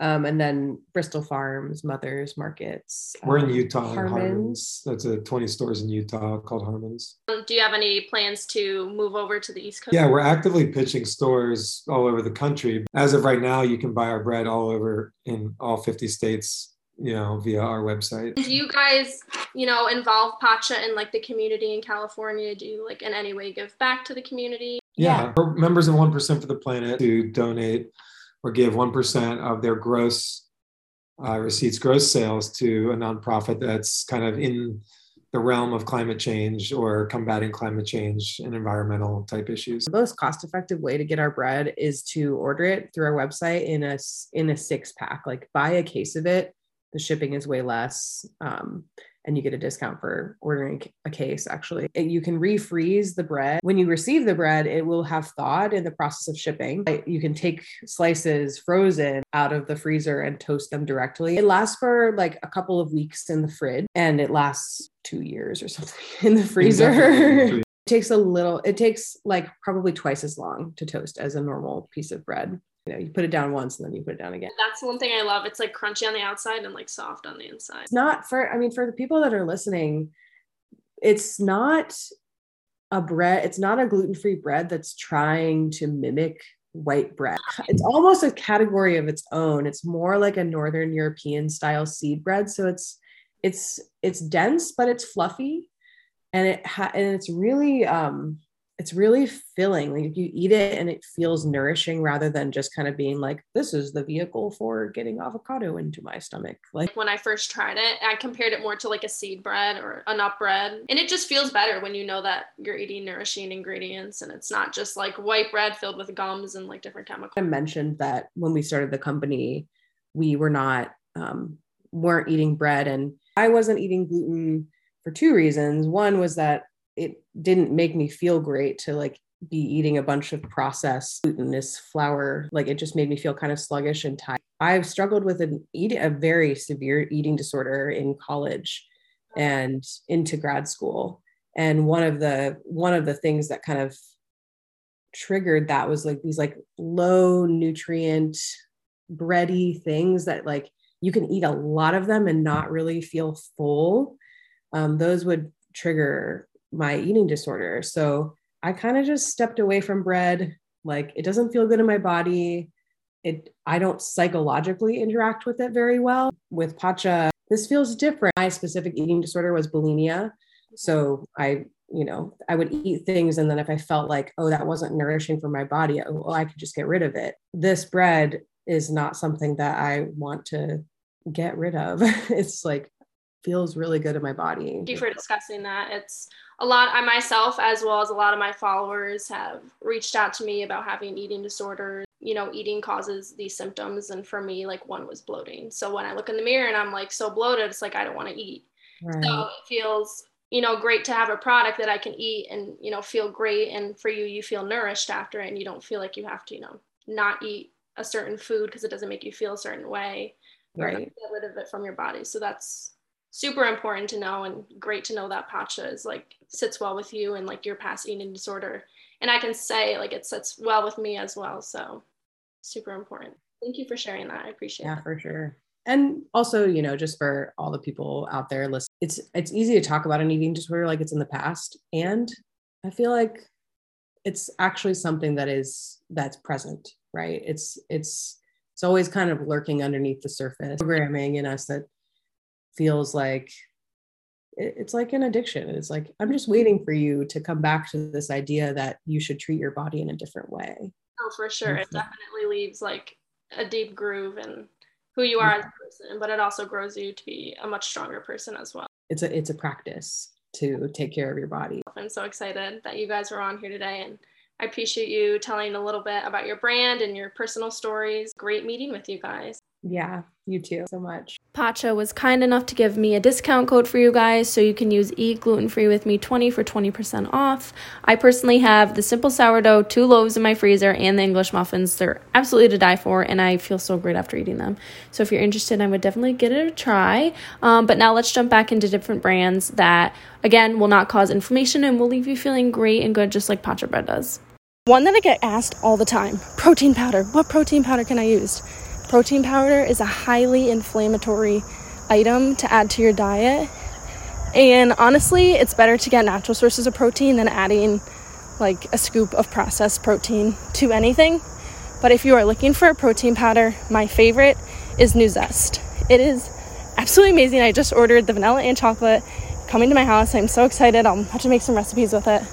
Um, and then Bristol Farms, Mothers Markets. We're in um, Utah. Harmons. Harmons. That's a 20 stores in Utah called Harmons. Um, do you have any plans to move over to the East Coast? Yeah, we're actively pitching stores all over the country. As of right now, you can buy our bread all over in all 50 states, you know, via our website. Do you guys, you know, involve Pacha in like the community in California? Do you like in any way give back to the community? Yeah, we're members of 1% for the planet to donate or give 1% of their gross uh, receipts, gross sales to a nonprofit that's kind of in the realm of climate change or combating climate change and environmental type issues. The most cost-effective way to get our bread is to order it through our website in a in a six pack. Like buy a case of it. The shipping is way less. Um, and you get a discount for ordering a case actually. You can refreeze the bread. When you receive the bread it will have thawed in the process of shipping. You can take slices frozen out of the freezer and toast them directly. It lasts for like a couple of weeks in the fridge and it lasts two years or something in the freezer. it takes a little it takes like probably twice as long to toast as a normal piece of bread you know, you put it down once and then you put it down again. That's one thing I love. It's like crunchy on the outside and like soft on the inside. It's not for, I mean, for the people that are listening, it's not a bread, it's not a gluten free bread that's trying to mimic white bread. It's almost a category of its own. It's more like a northern European style seed bread. So it's, it's, it's dense, but it's fluffy and it ha- and it's really um it's really filling. Like if you eat it and it feels nourishing rather than just kind of being like, this is the vehicle for getting avocado into my stomach. Like when I first tried it, I compared it more to like a seed bread or a nut bread. And it just feels better when you know that you're eating nourishing ingredients and it's not just like white bread filled with gums and like different chemicals. I mentioned that when we started the company, we were not um, weren't eating bread and I wasn't eating gluten for two reasons. One was that it didn't make me feel great to like be eating a bunch of processed glutinous flour. Like it just made me feel kind of sluggish and tired. I've struggled with an eat a very severe eating disorder in college and into grad school. And one of the one of the things that kind of triggered that was like these like low nutrient bready things that like you can eat a lot of them and not really feel full. Um, those would trigger my eating disorder. So I kind of just stepped away from bread. Like it doesn't feel good in my body. It I don't psychologically interact with it very well. With pacha, this feels different. My specific eating disorder was bulimia. So I, you know, I would eat things and then if I felt like, oh, that wasn't nourishing for my body, oh, I could just get rid of it. This bread is not something that I want to get rid of. it's like feels really good in my body. Thank you for discussing that. It's a lot I myself as well as a lot of my followers have reached out to me about having eating disorders. You know, eating causes these symptoms and for me like one was bloating. So when I look in the mirror and I'm like so bloated, it's like I don't want to eat. Right. So it feels you know great to have a product that I can eat and you know feel great and for you you feel nourished after it and you don't feel like you have to you know not eat a certain food because it doesn't make you feel a certain way right get rid of it from your body so that's super important to know and great to know that pacha is like sits well with you and like your past eating disorder. And i can say like it sits well with me as well so super important. Thank you for sharing that. I appreciate yeah that. for sure. And also you know just for all the people out there listen it's it's easy to talk about an eating disorder like it's in the past. And i feel like it's actually something that is that's present right? It's it's it's always kind of lurking underneath the surface programming in us that feels like it's like an addiction. It's like, I'm just waiting for you to come back to this idea that you should treat your body in a different way. Oh, for sure. It mm-hmm. definitely leaves like a deep groove in who you are yeah. as a mm-hmm. person, but it also grows you to be a much stronger person as well. It's a it's a practice to take care of your body. I'm so excited that you guys were on here today and I appreciate you telling a little bit about your brand and your personal stories. Great meeting with you guys. Yeah, you too, so much. Pacha was kind enough to give me a discount code for you guys so you can use Eat Gluten Free with me 20 for 20% off. I personally have the simple sourdough, two loaves in my freezer, and the English muffins. They're absolutely to die for, and I feel so great after eating them. So if you're interested, I would definitely give it a try. Um, but now let's jump back into different brands that, again, will not cause inflammation and will leave you feeling great and good, just like Pacha bread does. One that I get asked all the time protein powder. What protein powder can I use? Protein powder is a highly inflammatory item to add to your diet. And honestly, it's better to get natural sources of protein than adding like a scoop of processed protein to anything. But if you are looking for a protein powder, my favorite is Nuzest. It is absolutely amazing. I just ordered the vanilla and chocolate coming to my house. I'm so excited. I'll have to make some recipes with it.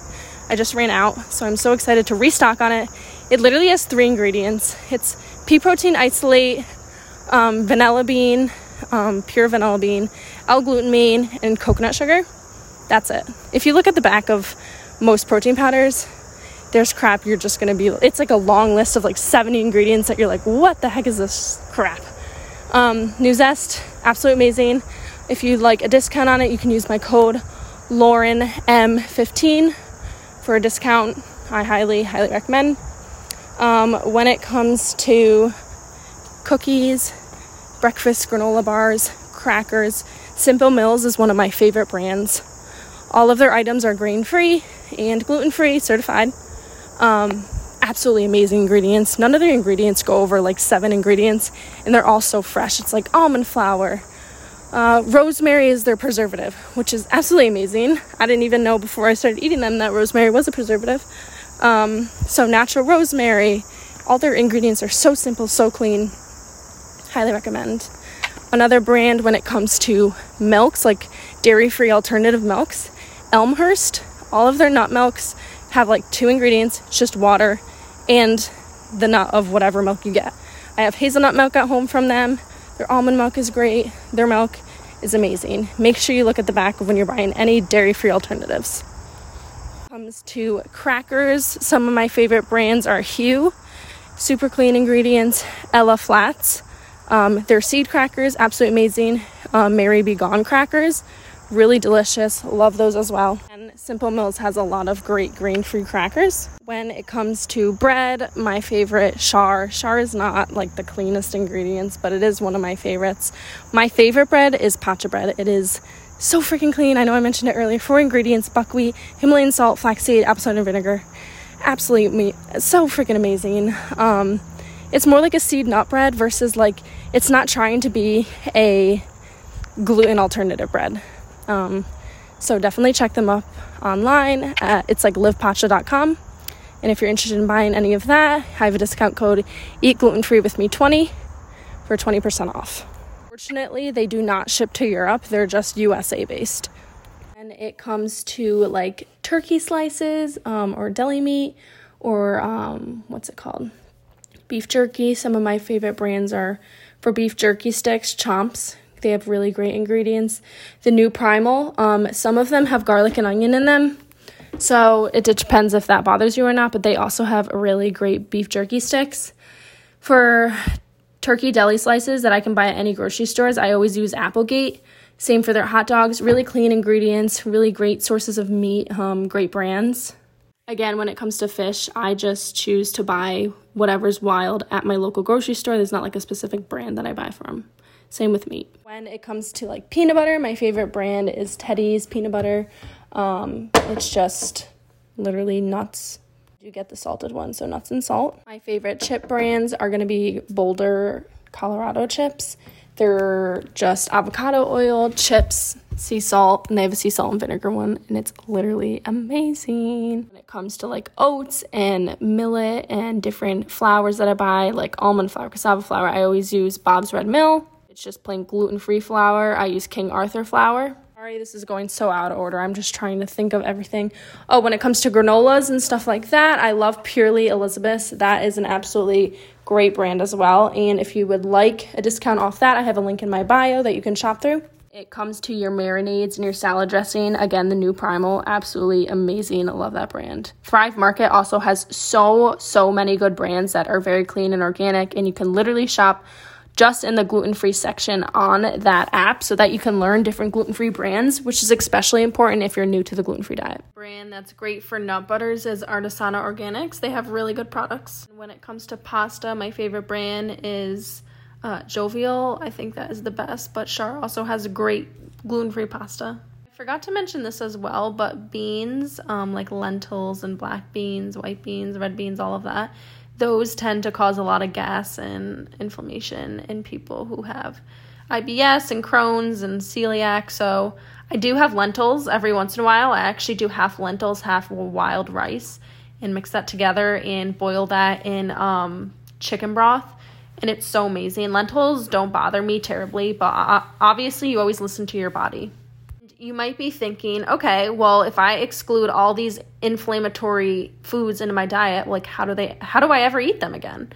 I just ran out, so I'm so excited to restock on it. It literally has three ingredients. It's pea protein isolate, um, vanilla bean, um, pure vanilla bean, L-glutamine, and coconut sugar. That's it. If you look at the back of most protein powders, there's crap you're just gonna be. It's like a long list of like 70 ingredients that you're like, what the heck is this crap? Um, zest, absolutely amazing. If you'd like a discount on it, you can use my code Lauren M15 for a discount. I highly, highly recommend. Um, when it comes to cookies, breakfast granola bars, crackers, Simple Mills is one of my favorite brands. All of their items are grain free and gluten free certified. Um, absolutely amazing ingredients. None of their ingredients go over like seven ingredients, and they're all so fresh. It's like almond flour. Uh, rosemary is their preservative, which is absolutely amazing. I didn't even know before I started eating them that rosemary was a preservative. Um, so, natural rosemary, all their ingredients are so simple, so clean. Highly recommend. Another brand when it comes to milks, like dairy free alternative milks, Elmhurst. All of their nut milks have like two ingredients, it's just water and the nut of whatever milk you get. I have hazelnut milk at home from them. Their almond milk is great. Their milk is amazing. Make sure you look at the back of when you're buying any dairy free alternatives. Comes to crackers, some of my favorite brands are Hue, super clean ingredients, Ella Flats. Um, their seed crackers, absolutely amazing. Um, Mary's Gone crackers, really delicious. Love those as well. And Simple Mills has a lot of great grain free crackers. When it comes to bread, my favorite Schär. Schär is not like the cleanest ingredients, but it is one of my favorites. My favorite bread is pacha bread. It is so freaking clean. I know I mentioned it earlier. Four ingredients buckwheat, Himalayan salt, flaxseed, apple cider vinegar. Absolutely so freaking amazing. Um, it's more like a seed nut bread versus like it's not trying to be a gluten alternative bread. Um, so definitely check them up online. At, it's like livepacha.com. And if you're interested in buying any of that, I have a discount code Eat Gluten Free with Me 20 for 20% off. Fortunately, they do not ship to Europe. They're just USA based. And it comes to like turkey slices um, or deli meat or um, what's it called? Beef jerky. Some of my favorite brands are for beef jerky sticks, Chomps. They have really great ingredients. The New Primal, um, some of them have garlic and onion in them. So it depends if that bothers you or not, but they also have really great beef jerky sticks. For turkey deli slices that I can buy at any grocery stores, I always use Applegate. Same for their hot dogs. Really clean ingredients, really great sources of meat, um, great brands. Again, when it comes to fish, I just choose to buy whatever's wild at my local grocery store. There's not like a specific brand that I buy from. Same with meat. When it comes to like peanut butter, my favorite brand is Teddie's peanut butter. Um, it's just literally nuts. You get the salted one, so nuts and salt. My favorite chip brands are going to be Boulder, Colorado chips. They're just avocado oil, chips, sea salt, and they have a sea salt and vinegar one, and it's literally amazing. When it comes to like oats and millet and different flours that I buy, like almond flour, cassava flour, I always use Bob's Red Mill. It's just plain gluten free flour. I use King Arthur flour. Sorry, this is going so out of order. I'm just trying to think of everything. Oh, when it comes to granolas and stuff like that, I love Purely Elizabeth. That is an absolutely great brand as well. And if you would like a discount off that, I have a link in my bio that you can shop through. It comes to your marinades and your salad dressing. Again, the New Primal, absolutely amazing. I love that brand. Thrive Market also has so, so many good brands that are very clean and organic, and you can literally shop just in the gluten free section on that app so that you can learn different gluten free brands, which is especially important if you're new to the gluten free diet. Brand that's great for nut butters is Artisana Organics. They have really good products. When it comes to pasta, my favorite brand is uh, Jovial. I think that is the best, but Schär also has great gluten free pasta. Forgot to mention this as well, but beans, um, like lentils and black beans, white beans, red beans, all of that those tend to cause a lot of gas and inflammation in people who have IBS and Crohn's and celiac. So I do have lentils every once in a while. I actually do half lentils, half wild rice, and mix that together and boil that in um, chicken broth. And it's so amazing. Lentils don't bother me terribly, but obviously, you always listen to your body you might be thinking, okay, well, if I exclude all these inflammatory foods into my diet, like how do they how do I ever eat them again?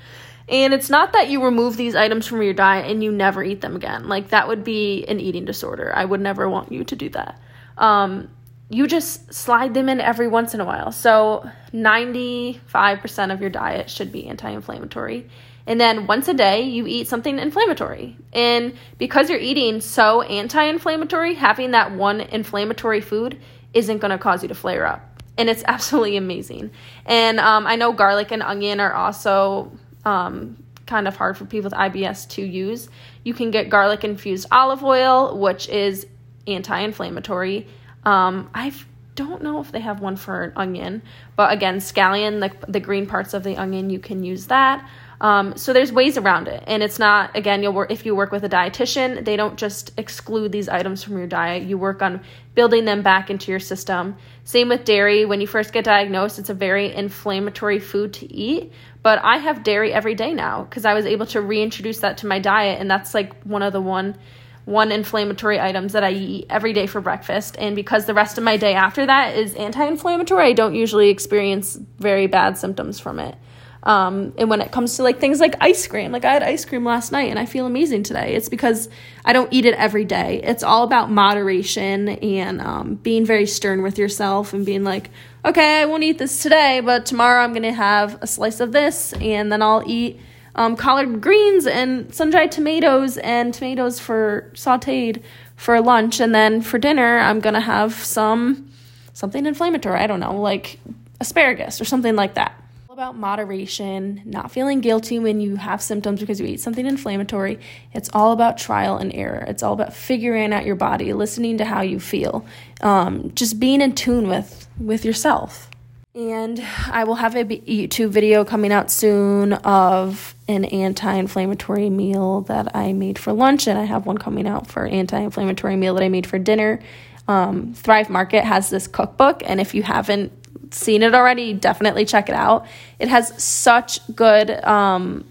And it's not that you remove these items from your diet and you never eat them again. Like that would be an eating disorder. I would never want you to do that. Um, you just slide them in every once in a while. So 95% of your diet should be anti inflammatory. And then once a day, you eat something inflammatory. And because you're eating so anti inflammatory, having that one inflammatory food isn't going to cause you to flare up. And it's absolutely amazing. And um, I know garlic and onion are also um, kind of hard for people with IBS to use. You can get garlic infused olive oil, which is anti inflammatory. Um, I don't know if they have one for onion, but again, scallion, the, the green parts of the onion, you can use that. Um, so there's ways around it, and it's not again. You'll work if you work with a dietitian. They don't just exclude these items from your diet. You work on building them back into your system. Same with dairy. When you first get diagnosed, it's a very inflammatory food to eat. But I have dairy every day now because I was able to reintroduce that to my diet, and that's like one of the one one inflammatory items that I eat every day for breakfast. And because the rest of my day after that is anti inflammatory, I don't usually experience very bad symptoms from it. Um, and when it comes to like things like ice cream, like I had ice cream last night and I feel amazing today. It's because I don't eat it every day. It's all about moderation and um, being very stern with yourself and being like, okay, I won't eat this today, but tomorrow I'm to have a slice of this and then I'll eat um, collard greens and sun dried tomatoes and tomatoes for sauteed for lunch. And then for dinner, I'm to have some something inflammatory. I don't know, like asparagus or something like that about moderation, not feeling guilty when you have symptoms because you eat something inflammatory. It's all about trial and error. It's all about figuring out your body, listening to how you feel, um, just being in tune with with yourself. And I will have a YouTube video coming out soon of an anti-inflammatory meal that I made for lunch, and I have one coming out for anti-inflammatory meal that I made for dinner. Um, Thrive Market has this cookbook, and if you haven't seen it already, definitely check it out. It has such good um,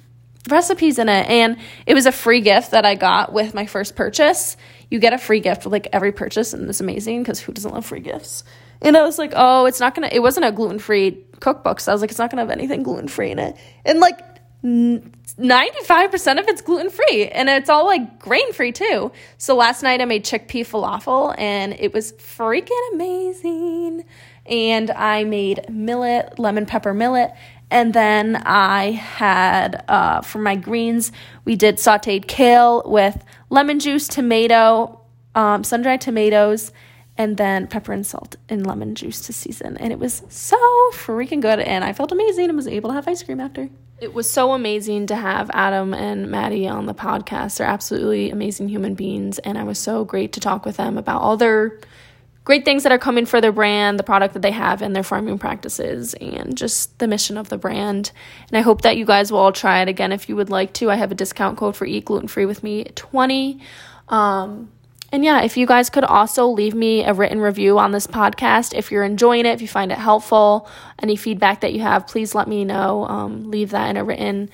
recipes in it. And it was a free gift that I got with my first purchase. You get a free gift with like every purchase, and it's amazing because who doesn't love free gifts? And I was like, oh, it's not gonna, it wasn't a gluten free cookbook. So I was like, it's not gonna have anything gluten free in it. And like, 95% of it's gluten free and it's all like grain free too. So last night I made chickpea falafel and it was freaking amazing and I made millet, lemon pepper millet. And then I had, uh, for my greens, we did sauteed kale with lemon juice, tomato, um, sun dried tomatoes, and then pepper and salt and lemon juice to season. And it was so freaking good. And I felt amazing and was able to have ice cream after. It was so amazing to have Adam and Maddie on the podcast. They're absolutely amazing human beings. And I was so great to talk with them about all their great things that are coming for their brand, the product that they have, and their farming practices, and just the mission of the brand. And I hope that you guys will all try it again if you would like to. I have a discount code for Eat Gluten Free with Me 20. Um, and yeah, if you guys could also leave me a written review on this podcast, if you're enjoying it, if you find it helpful, any feedback that you have, please let me know. Um, leave that in a written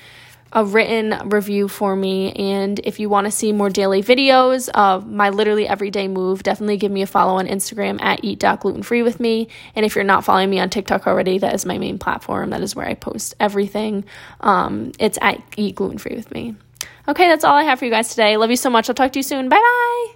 a written review for me. And if you want to see more daily videos of my literally everyday move, definitely give me a follow on Instagram at eat.glutenfree with me. And if you're not following me on TikTok already, that is my main platform. That is where I post everything. Um, it's at eat gluten free with me. Okay, that's all I have for you guys today. Love you so much. I'll talk to you soon. Bye bye.